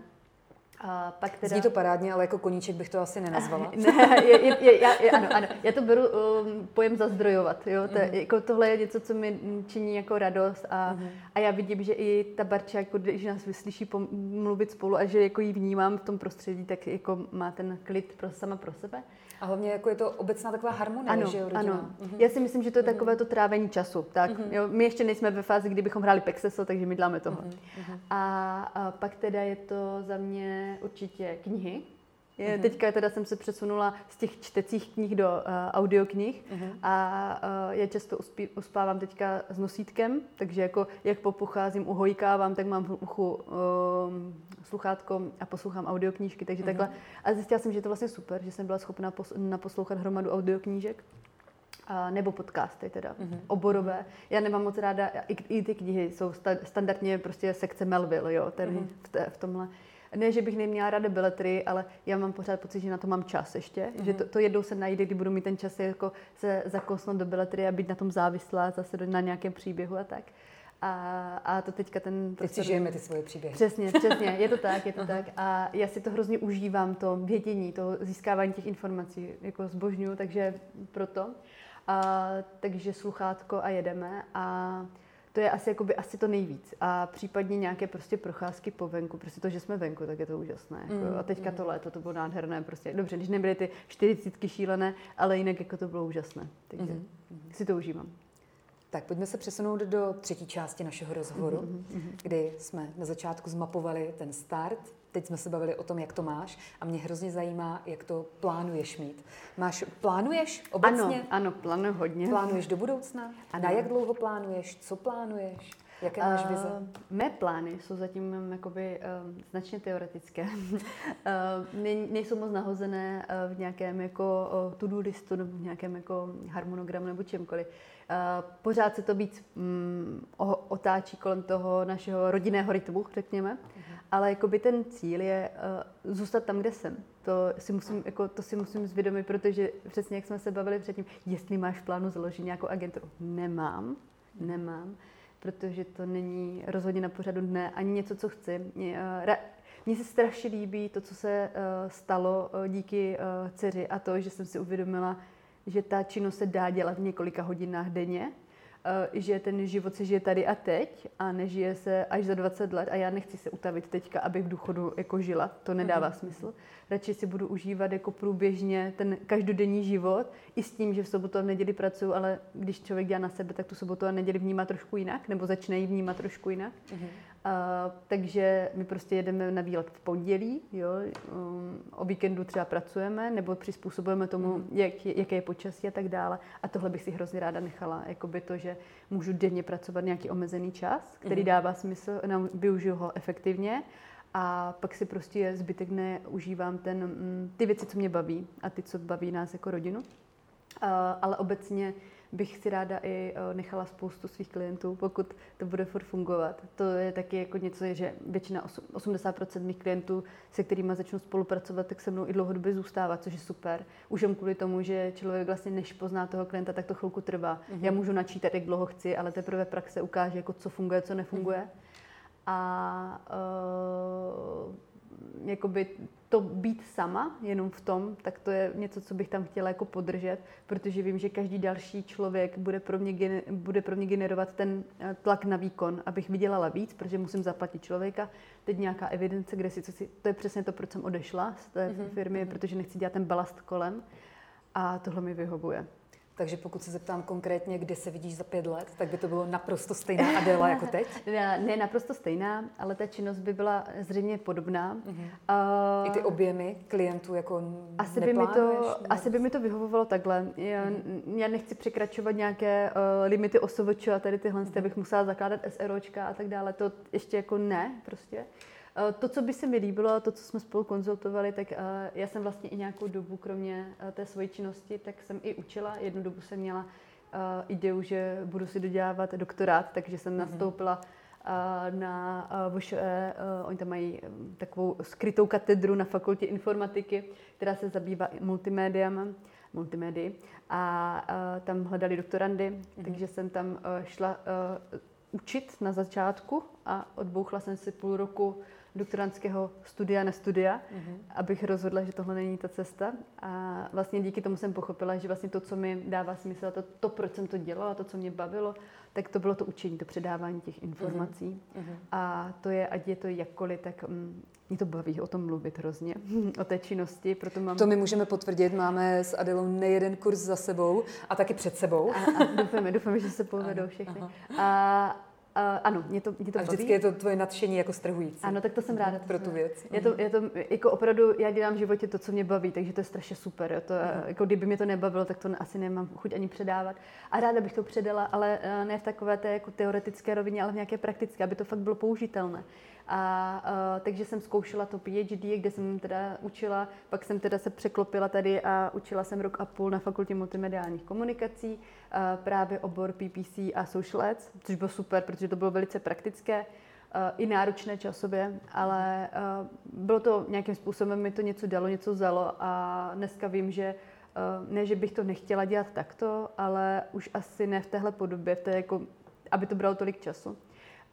A pak teda... Zní to parádně, ale jako koníček bych to asi nenazvala. ne, je, je, je, já, je, ano, ano. Já to beru um, pojem zazdrojovat. Jo? To, mm. jako tohle je něco, co mi činí jako radost a, mm. a já vidím, že i ta Barča, jako, když nás vyslyší mluvit spolu a že jako ji vnímám v tom prostředí, tak jako má ten klid pro, sama pro sebe. A hlavně jako je to obecná taková harmonie, ano, že jo, rodina. Ano. Mm-hmm. Já si myslím, že to je takové to trávení času. Tak, mm-hmm. jo, my ještě nejsme ve fázi, kdybychom hráli Pexeso, takže my děláme toho. Mm-hmm. A, a pak teda je to za mě určitě knihy. Je, mm-hmm. Teďka teda jsem se přesunula z těch čtecích knih do uh, audioknih mm-hmm. a uh, já často uspí, uspávám teďka s nosítkem, takže jako jak popocházím, uhojkávám, tak mám v uchu uh, sluchátko a poslouchám audioknížky, takže mm-hmm. takhle. A zjistila jsem, že je to vlastně super, že jsem byla schopna pos- naposlouchat hromadu audioknížek. A, nebo podcasty teda, mm-hmm. oborové. Já nemám moc ráda, i, i ty knihy jsou sta, standardně prostě sekce Melville, jo, ten, mm-hmm. v, té, v tomhle. Ne, že bych neměla ráda beletry, ale já mám pořád pocit, že na to mám čas ještě. Mm-hmm. Že to, to jednou se najde, kdy budu mít ten čas jako se zakousnout do beletry a být na tom závislá zase na nějakém příběhu a tak. A, a to teďka ten... Teď si žijeme ty svoje příběhy. Přesně, přesně, je to tak, je to tak. A já si to hrozně užívám, to vědění, to získávání těch informací, jako zbožňuju, takže proto. A, takže sluchátko a jedeme. A to je asi, jakoby, asi to nejvíc. A případně nějaké prostě procházky po venku, prostě to, že jsme venku, tak je to úžasné. Jako. Mm, a teďka mm. to léto, to bylo nádherné. Prostě. Dobře, když nebyly ty čtyřicítky šílené, ale jinak jako to bylo úžasné. Takže mm, si to užívám. Tak pojďme se přesunout do třetí části našeho rozhovoru, mm-hmm. kdy jsme na začátku zmapovali ten start, teď jsme se bavili o tom, jak to máš a mě hrozně zajímá, jak to plánuješ mít. Máš, plánuješ obecně? Ano, ano, plánuji hodně. Plánuješ do budoucna? A na jak dlouho plánuješ? Co plánuješ? Jaké máš vize? Uh, mé plány jsou zatím jakoby, uh, značně teoretické. uh, ne, nejsou moc nahozené uh, v nějakém jako uh, to-do listu nebo v nějakém jako harmonogramu nebo čemkoliv. Uh, pořád se to víc um, otáčí kolem toho našeho rodinného rytmu, řekněme. Uh-huh. Ale jakoby ten cíl je uh, zůstat tam, kde jsem. To si musím, jako, to si musím zvědomit, protože přesně jak jsme se bavili předtím, jestli máš v plánu založit nějakou agenturu. Nemám, nemám protože to není rozhodně na pořadu dne ani něco, co chci. Eh, mně se strašně líbí to, co se eh, stalo eh, díky dceři a to, že jsem si uvědomila, že ta činnost se dá dělat v několika hodinách denně, že ten život se žije tady a teď a nežije se až za 20 let a já nechci se utavit teďka, abych v důchodu jako žila. To nedává mm-hmm. smysl radši si budu užívat jako průběžně ten každodenní život, i s tím, že v sobotu a v neděli pracuji, ale když člověk dělá na sebe, tak tu sobotu a neděli vnímá trošku jinak, nebo začne ji vnímat trošku jinak. Mm-hmm. A, takže my prostě jedeme na výlet v pondělí, jo, um, o víkendu třeba pracujeme, nebo přizpůsobujeme tomu, mm-hmm. jak, jaké je počasí a tak dále. A tohle bych si hrozně ráda nechala, jakoby to, že můžu denně pracovat nějaký omezený čas, který mm-hmm. dává smysl, využiju ho efektivně a pak si prostě zbytek dne užívám ten, mm, ty věci, co mě baví a ty, co baví nás jako rodinu. Ale obecně bych si ráda i e, nechala spoustu svých klientů, pokud to bude furt fungovat. To je taky jako něco, že většina, 80% mých klientů, se kterými začnu spolupracovat, tak se mnou i dlouhodobě zůstává, což je super. Už jen kvůli tomu, že člověk vlastně než pozná toho klienta, tak to chvilku trvá. Mm-hmm. Já můžu načítat, jak dlouho chci, ale teprve praxe ukáže, jako co funguje, co nefunguje. Mm-hmm a uh, jakoby to být sama jenom v tom, tak to je něco, co bych tam chtěla jako podržet, protože vím, že každý další člověk bude pro mě, bude pro mě generovat ten eh, tlak na výkon, abych vydělala víc, protože musím zaplatit člověka. Teď nějaká evidence, kde si, co si to je přesně to, proč jsem odešla z té mm-hmm. firmy, mm-hmm. protože nechci dělat ten balast kolem a tohle mi vyhovuje. Takže pokud se zeptám konkrétně, kde se vidíš za pět let, tak by to bylo naprosto stejná Adela jako teď? ne, naprosto stejná, ale ta činnost by byla zřejmě podobná. Uh-huh. Uh, I ty objemy klientů jako asi by, mi to, asi by mi to vyhovovalo takhle. Já, uh-huh. já nechci překračovat nějaké uh, limity OSVČ a tady tyhle, uh-huh. bych musela zakládat SROčka a tak dále. To ještě jako ne prostě. Eh, to, co by se mi líbilo, to, co jsme spolu konzultovali, tak eh, já jsem vlastně i nějakou dobu, kromě eh, té své činnosti, tak jsem i učila. Jednu dobu jsem měla ideu, že budu si dodělávat doktorát, takže jsem mm-hmm. nastoupila na VŠE, oni tam mají takovou skrytou katedru na fakultě informatiky, která se zabývá multimédiama, multimédii a tam hledali doktorandy, mm-hmm. takže jsem tam šla učit na začátku a odbouchla jsem si půl roku doktorantského studia na studia, mm-hmm. abych rozhodla, že tohle není ta cesta. A vlastně díky tomu jsem pochopila, že vlastně to, co mi dává smysl, to, to proč jsem to dělala, to, co mě bavilo, tak to bylo to učení, to předávání těch informací. Mm-hmm. A to je, ať je to jakkoliv, tak mm, mě to baví o tom mluvit hrozně, o té činnosti. Proto mám... To my můžeme potvrdit, máme s Adelou nejeden kurz za sebou a taky před sebou. A, a doufáme, doufáme, že se povedou všechny. A, Uh, ano, mě to, mě to A vždycky baví. je to tvoje nadšení jako strhující. Ano, tak to jsem ráda. Pro tu věc. Je to, je to jako opravdu, já dělám v životě to, co mě baví, takže to je strašně super. Jo. To, uh-huh. jako kdyby mě to nebavilo, tak to asi nemám chuť ani předávat. A ráda bych to předala, ale uh, ne v takové té jako teoretické rovině, ale v nějaké praktické, aby to fakt bylo použitelné. A uh, takže jsem zkoušela to PhD, kde jsem teda učila, pak jsem teda se překlopila tady a učila jsem rok a půl na fakultě multimediálních komunikací, uh, právě obor PPC a social ads, což bylo super, protože to bylo velice praktické, uh, i náročné časově, ale bylo to nějakým způsobem, mi to něco dalo, něco vzalo a dneska vím, že ne, že bych to nechtěla dělat takto, ale už asi ne v téhle podobě, v té jako, aby to bralo tolik času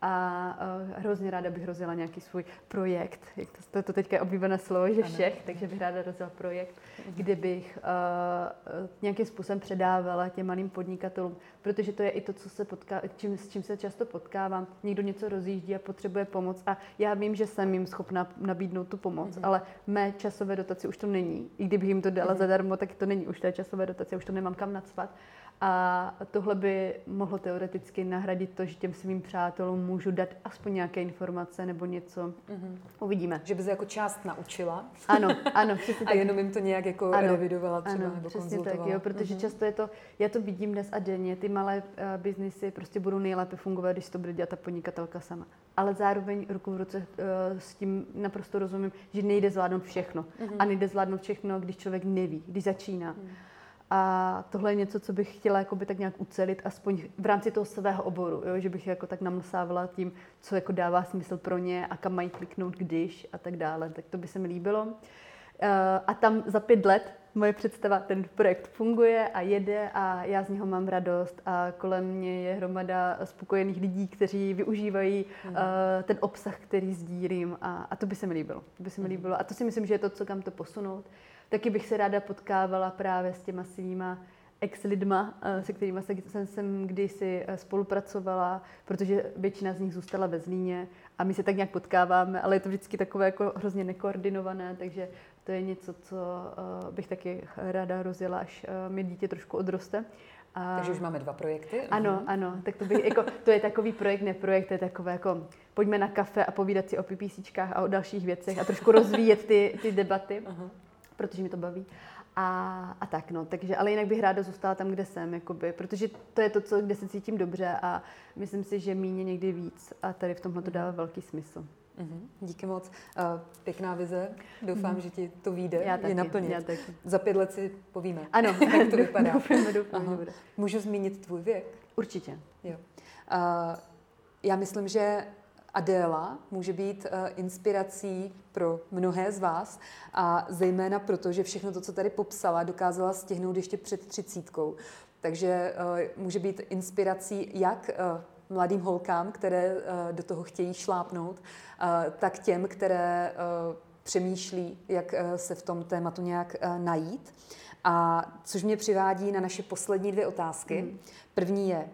a uh, hrozně ráda bych rozjela nějaký svůj projekt. Jak to, to, to teďka je oblíbené slovo, že všech, takže bych ráda rozjela projekt, kde bych uh, nějakým způsobem předávala těm malým podnikatelům, protože to je i to, co se potká, čím, s čím se často potkávám. Někdo něco rozjíždí a potřebuje pomoc a já vím, že jsem jim schopna nabídnout tu pomoc, mm-hmm. ale mé časové dotaci už to není. I kdybych jim to dala mm-hmm. zadarmo, tak to není už té časové dotace, už to nemám kam nadspat. A tohle by mohlo teoreticky nahradit to, že těm svým přátelům můžu dát aspoň nějaké informace nebo něco. Mm-hmm. Uvidíme. Že by se jako část naučila. Ano, ano, přesně tak. A jenom jim to nějak jako ano, revidovala třeba ano, nebo přesně tak, jo, protože mm-hmm. často je to, já to vidím dnes a denně, ty malé uh, biznisy prostě budou nejlépe fungovat, když to bude dělat ta podnikatelka sama. Ale zároveň ruku v ruce uh, s tím naprosto rozumím, že nejde zvládnout všechno. Mm-hmm. A nejde zvládnout všechno, když člověk neví, když začíná. Mm. A tohle je něco, co bych chtěla jakoby tak nějak ucelit, aspoň v rámci toho svého oboru, jo? že bych jako tak namlsávala tím, co jako dává smysl pro ně a kam mají kliknout, když a tak dále. Tak to by se mi líbilo. Eh, a tam za pět let moje představa, ten projekt funguje a jede a já z něho mám radost a kolem mě je hromada spokojených lidí, kteří využívají mm. uh, ten obsah, který sdílím a, a to by se mi líbilo. To by se mi mhm. líbilo a to si myslím, že je to, co kam to posunout. Taky bych se ráda potkávala právě s těma svýma ex-lidma, eh, se kterými jsem, jsem kdysi eh, spolupracovala, protože většina z nich zůstala ve Zlíně a my se tak nějak potkáváme, ale je to vždycky takové jako hrozně nekoordinované, takže to je něco, co eh, bych taky ráda rozjela, až mi dítě trošku odroste. A... Takže už máme dva projekty. Ano, uhum. ano. Tak to, bych, jako, to je takový projekt, ne projekt, to je takové jako pojďme na kafe a povídat si o pipísičkách a o dalších věcech a trošku rozvíjet ty, ty debaty. Uh-huh protože mi to baví. A, a tak, no. Takže, ale jinak bych ráda zůstala tam, kde jsem, jakoby, protože to je to, co, kde se cítím dobře a myslím si, že míně někdy víc a tady v tomhle to dává velký smysl. Mm-hmm. Díky moc. Uh, pěkná vize. Doufám, mm-hmm. že ti to vyjde já taky, naplnit. Já taky. Za pět let si povíme, ano, jak to vypadá. Doufám, doufám. Můžu zmínit tvůj věk? Určitě. Jo. Uh, já myslím, že Adéla může být uh, inspirací pro mnohé z vás a zejména proto, že všechno to, co tady popsala, dokázala stihnout ještě před třicítkou. Takže uh, může být inspirací jak uh, mladým holkám, které do toho chtějí šlápnout, tak těm, které přemýšlí, jak se v tom tématu nějak najít. A což mě přivádí na naše poslední dvě otázky. Mm. První je,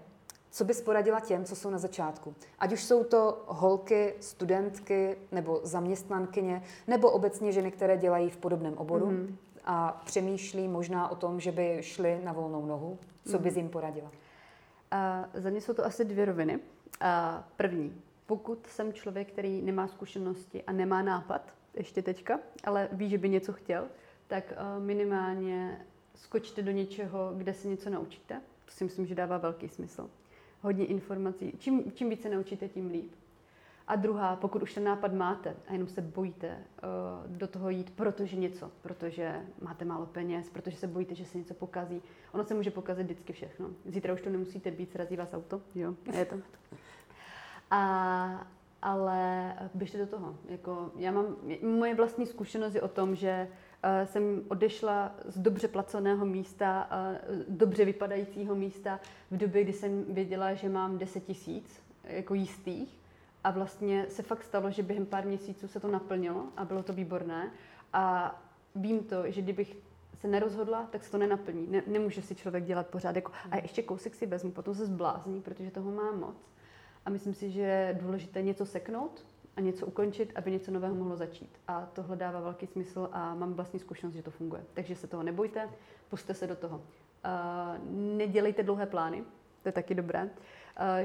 co bys poradila těm, co jsou na začátku? Ať už jsou to holky, studentky nebo zaměstnankyně, nebo obecně ženy, které dělají v podobném oboru mm-hmm. a přemýšlí možná o tom, že by šly na volnou nohu. Co mm-hmm. bys jim poradila? A za mě jsou to asi dvě roviny. A první, pokud jsem člověk, který nemá zkušenosti a nemá nápad, ještě teďka, ale ví, že by něco chtěl, tak minimálně skočte do něčeho, kde se něco naučíte. To si myslím, že dává velký smysl hodně informací. Čím, čím více naučíte, tím líp. A druhá, pokud už ten nápad máte a jenom se bojíte uh, do toho jít, protože něco, protože máte málo peněz, protože se bojíte, že se něco pokazí. Ono se může pokazit vždycky všechno. Zítra už to nemusíte být, srazí vás auto, jo, je to. A, ale běžte do toho. Jako, já mám, moje vlastní zkušenost je o tom, že jsem odešla z dobře placeného místa, dobře vypadajícího místa v době, kdy jsem věděla, že mám 10 tisíc jako jistých a vlastně se fakt stalo, že během pár měsíců se to naplnilo a bylo to výborné a vím to, že kdybych se nerozhodla, tak se to nenaplní. Ne, nemůže si člověk dělat pořád jako, a ještě kousek si vezmu, potom se zblázní, protože toho má moc. A myslím si, že je důležité něco seknout, a něco ukončit, aby něco nového mohlo začít. A tohle dává velký smysl a mám vlastní zkušenost, že to funguje. Takže se toho nebojte, puste se do toho. Uh, nedělejte dlouhé plány, to je taky dobré. Uh,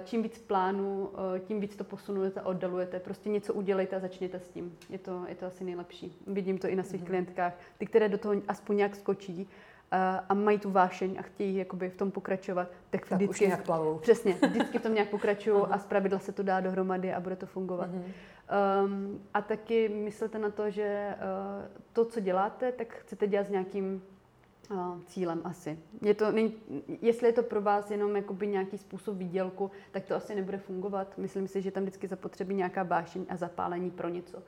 čím víc plánů, uh, tím víc to posunujete a oddalujete. Prostě něco udělejte a začněte s tím. Je to, je to asi nejlepší. Vidím to i na svých mm-hmm. klientkách. Ty, které do toho aspoň nějak skočí, a mají tu vášeň a chtějí jakoby v tom pokračovat, tak, tak vždycky, už nějak plavou. Přesně, vždycky v tom nějak pokračují a zpravidla se to dá dohromady a bude to fungovat. Uh-huh. Um, a taky myslete na to, že uh, to, co děláte, tak chcete dělat s nějakým uh, cílem asi. Je to, ne, jestli je to pro vás jenom jakoby nějaký způsob výdělku, tak to asi nebude fungovat. Myslím si, že tam vždycky zapotřebí nějaká vášeň a zapálení pro něco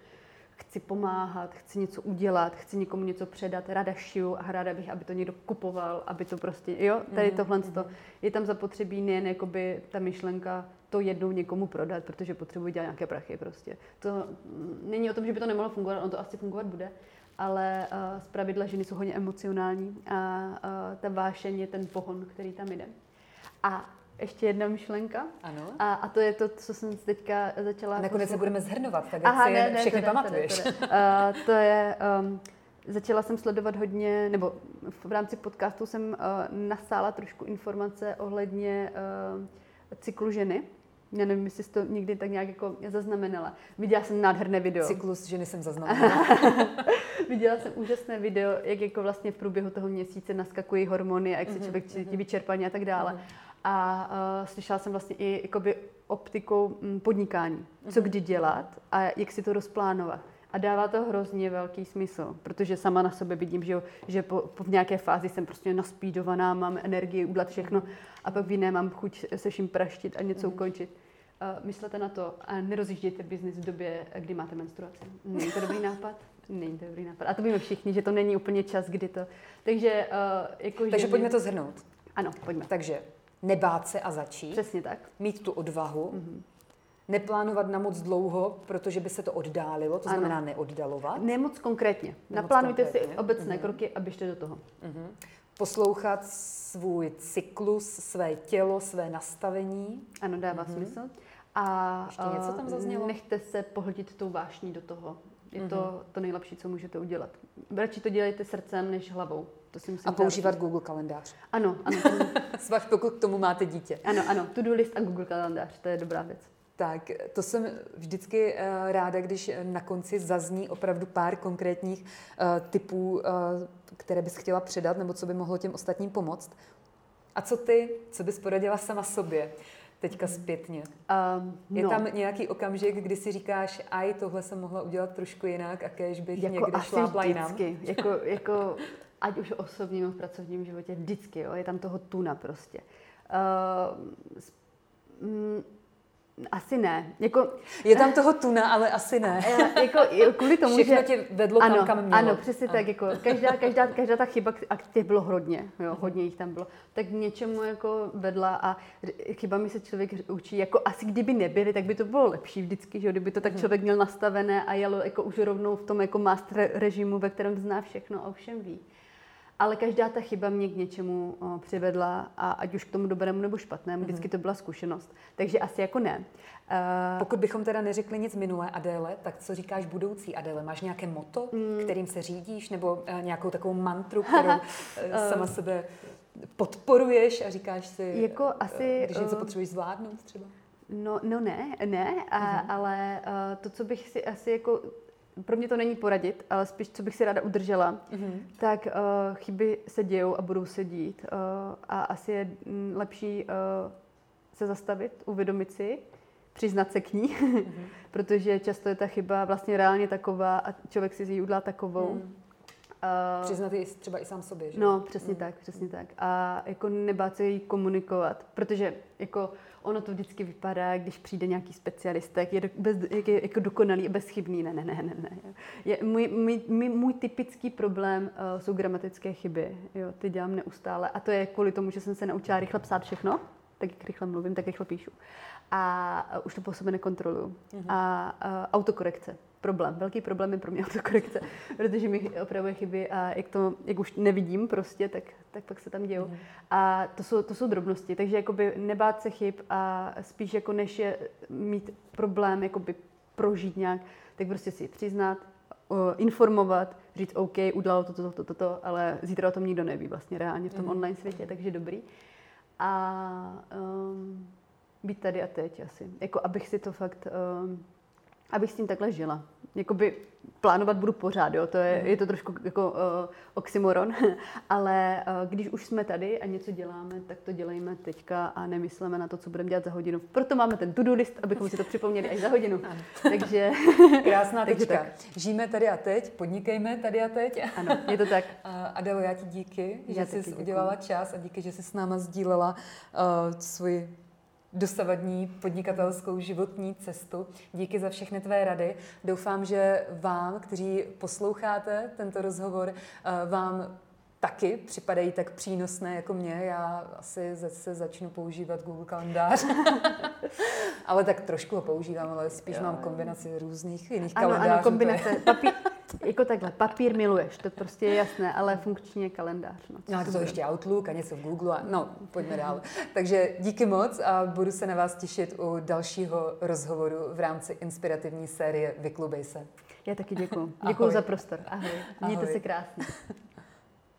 chci pomáhat, chci něco udělat, chci někomu něco předat, ráda šiju a ráda bych, aby to někdo kupoval, aby to prostě, jo, tady mhm, tohle mm-hmm. je tam zapotřebí nejen jakoby ta myšlenka to jednou někomu prodat, protože potřebuji dělat nějaké prachy prostě. To mm, není o tom, že by to nemohlo fungovat, on to asi fungovat bude, ale uh, z pravidla ženy jsou hodně emocionální a uh, ta vášeň je ten pohon, který tam jde. A ještě jedna myšlenka. Ano. A, a to je to, co jsem teďka začala... A nakonec se budeme zhrnovat, tak Aha, si ne, ne, všechny to pamatuješ. To, uh, to je, um, začala jsem sledovat hodně, nebo v rámci podcastu jsem uh, nasála trošku informace ohledně uh, cyklu ženy. Já nevím, jestli jsi to někdy tak nějak jako zaznamenala. Viděla jsem nádherné video. Cyklus ženy jsem zaznamenala. Viděla jsem úžasné video, jak jako vlastně v průběhu toho měsíce naskakují hormony a jak se mhm, člověk cítí mhm. vyčerpaný a tak dále. Mhm. A uh, slyšela jsem vlastně i jakoby optikou mm, podnikání. Co kdy dělat a jak si to rozplánovat. A dává to hrozně velký smysl, protože sama na sobě vidím, že, jo, že po, po v nějaké fázi jsem prostě naspídovaná, mám energii udělat všechno a pak v jiné mám chuť se vším praštit a něco mm. ukončit. Uh, myslete na to a nerozjíždějte biznis v době, kdy máte menstruaci. Není to dobrý nápad? Není to dobrý nápad. A to víme všichni, že to není úplně čas, kdy to... Takže, uh, jako Takže ženy... pojďme to zhrnout. Ano, pojďme. Takže nebát se a začít. Přesně tak. Mít tu odvahu. Mm-hmm neplánovat na moc dlouho, protože by se to oddálilo, to znamená ano. neoddalovat. Ne moc konkrétně. Nemoc Naplánujte konkrétně. si obecné mm-hmm. kroky a běžte do toho. Mm-hmm. Poslouchat svůj cyklus, své tělo, své nastavení. Ano, dává mm-hmm. smysl. A Ještě něco tam zaznělo? Nechte se pohltit tou vášní do toho. Je mm-hmm. to mhm. to nejlepší, co můžete udělat. Radši to dělejte srdcem než hlavou. To si musím a používat říct. Google kalendář. Ano, ano. Svach, pokud k tomu máte dítě. Ano, ano. To-do list a Google kalendář, to je dobrá věc. Tak to jsem vždycky uh, ráda, když na konci zazní opravdu pár konkrétních uh, typů, uh, které bys chtěla předat, nebo co by mohlo těm ostatním pomoct. A co ty, co bys poradila sama sobě? teďka zpětně? Um, no. Je tam nějaký okamžik, kdy si říkáš, aj tohle jsem mohla udělat trošku jinak a kež bych jako někde šlápla jinam? jako, jako, ať už v osobním, v pracovním životě, vždycky, jo, je tam toho tuna prostě. Uh, asi ne. Jako, je tam toho tuna, ale asi ne. jako, kvůli tomu, Všechno že... tě vedlo ano, tam, kam mělo. Ano, přesně ano. tak. Jako, každá, každá, každá ta chyba, a těch bylo hodně, jo, hodně jich tam bylo, tak něčemu jako vedla a chyba mi se člověk učí, jako asi kdyby nebyly, tak by to bylo lepší vždycky, že kdyby to tak mhm. člověk měl nastavené a jelo jako už rovnou v tom jako master režimu, ve kterém zná všechno a všem ví ale každá ta chyba mě k něčemu o, přivedla a ať už k tomu dobrému nebo špatnému, mm-hmm. vždycky to byla zkušenost. Takže asi jako ne. Uh, Pokud bychom teda neřekli nic minulé Adéle, tak co říkáš budoucí Adéle? Máš nějaké moto, mm. kterým se řídíš, nebo uh, nějakou takovou mantru, kterou uh, sama sebe podporuješ a říkáš si, jako asi, když něco potřebuješ zvládnout třeba? No, no ne, ne, a, mm-hmm. ale uh, to, co bych si asi jako pro mě to není poradit, ale spíš, co bych si ráda udržela, mm-hmm. tak uh, chyby se dějou a budou se dít. Uh, a asi je mm, lepší uh, se zastavit, uvědomit si, přiznat se k ní, mm-hmm. protože často je ta chyba vlastně reálně taková a člověk si ji udělá takovou. Mm. Uh, Přiznat ji třeba i sám sobě, že? No, přesně mm. tak, přesně tak. A jako nebát se jí komunikovat, protože jako ono to vždycky vypadá, když přijde nějaký specialista, jak je, do, bez, jak je jako dokonalý a bezchybný. Ne, ne, ne, ne. ne. Je, můj, můj, můj, můj typický problém uh, jsou gramatické chyby. Jo, ty dělám neustále. A to je kvůli tomu, že jsem se naučila rychle psát všechno, tak jak rychle mluvím, tak rychle píšu. A uh, už to po sobě nekontroluju. Uh-huh. A uh, autokorekce problém, velký problém je pro mě autokorekce, protože mi opravuje chyby a jak, to, jak už nevidím prostě, tak, tak pak se tam dějou. Mm. A to jsou, to jsou drobnosti, takže jakoby nebát se chyb a spíš jako než je mít problém jakoby prožít nějak, tak prostě si přiznat, informovat, říct OK, udělalo to, to, to, to, to, ale zítra o tom nikdo neví vlastně reálně v tom mm. online světě, takže dobrý. A um, být tady a teď asi. Jako abych si to fakt um, abych s tím takhle žila. Jakoby plánovat budu pořád, jo? To je, mm. je to trošku jako uh, oxymoron, ale uh, když už jsme tady a něco děláme, tak to dělejme teďka a nemyslíme na to, co budeme dělat za hodinu. Proto máme ten to-do list, abychom si to připomněli až za hodinu. Ano. Takže Krásná takže tečka. Tak. Žijeme tady a teď, podnikejme tady a teď. Ano, je to tak. Adelo, já ti díky, já že jsi udělala čas a díky, že jsi s náma sdílela uh, svůj dosavadní podnikatelskou životní cestu. Díky za všechny tvé rady. Doufám, že vám, kteří posloucháte tento rozhovor, eh, vám taky připadají tak přínosné jako mě. Já asi zase začnu používat Google kalendář. ale tak trošku ho používám, ale spíš jo. mám kombinaci různých jiných ano, kalendářů. Ano, kombinace. jako takhle, papír miluješ, to prostě je jasné, ale funkčně kalendář. No, no a to ještě Outlook a něco v Google a no, pojďme dál. Takže díky moc a budu se na vás těšit u dalšího rozhovoru v rámci inspirativní série Vyklubej se. Já taky děkuji. Děkuji za prostor. Ahoj. Mějte Ahoj. se krásně.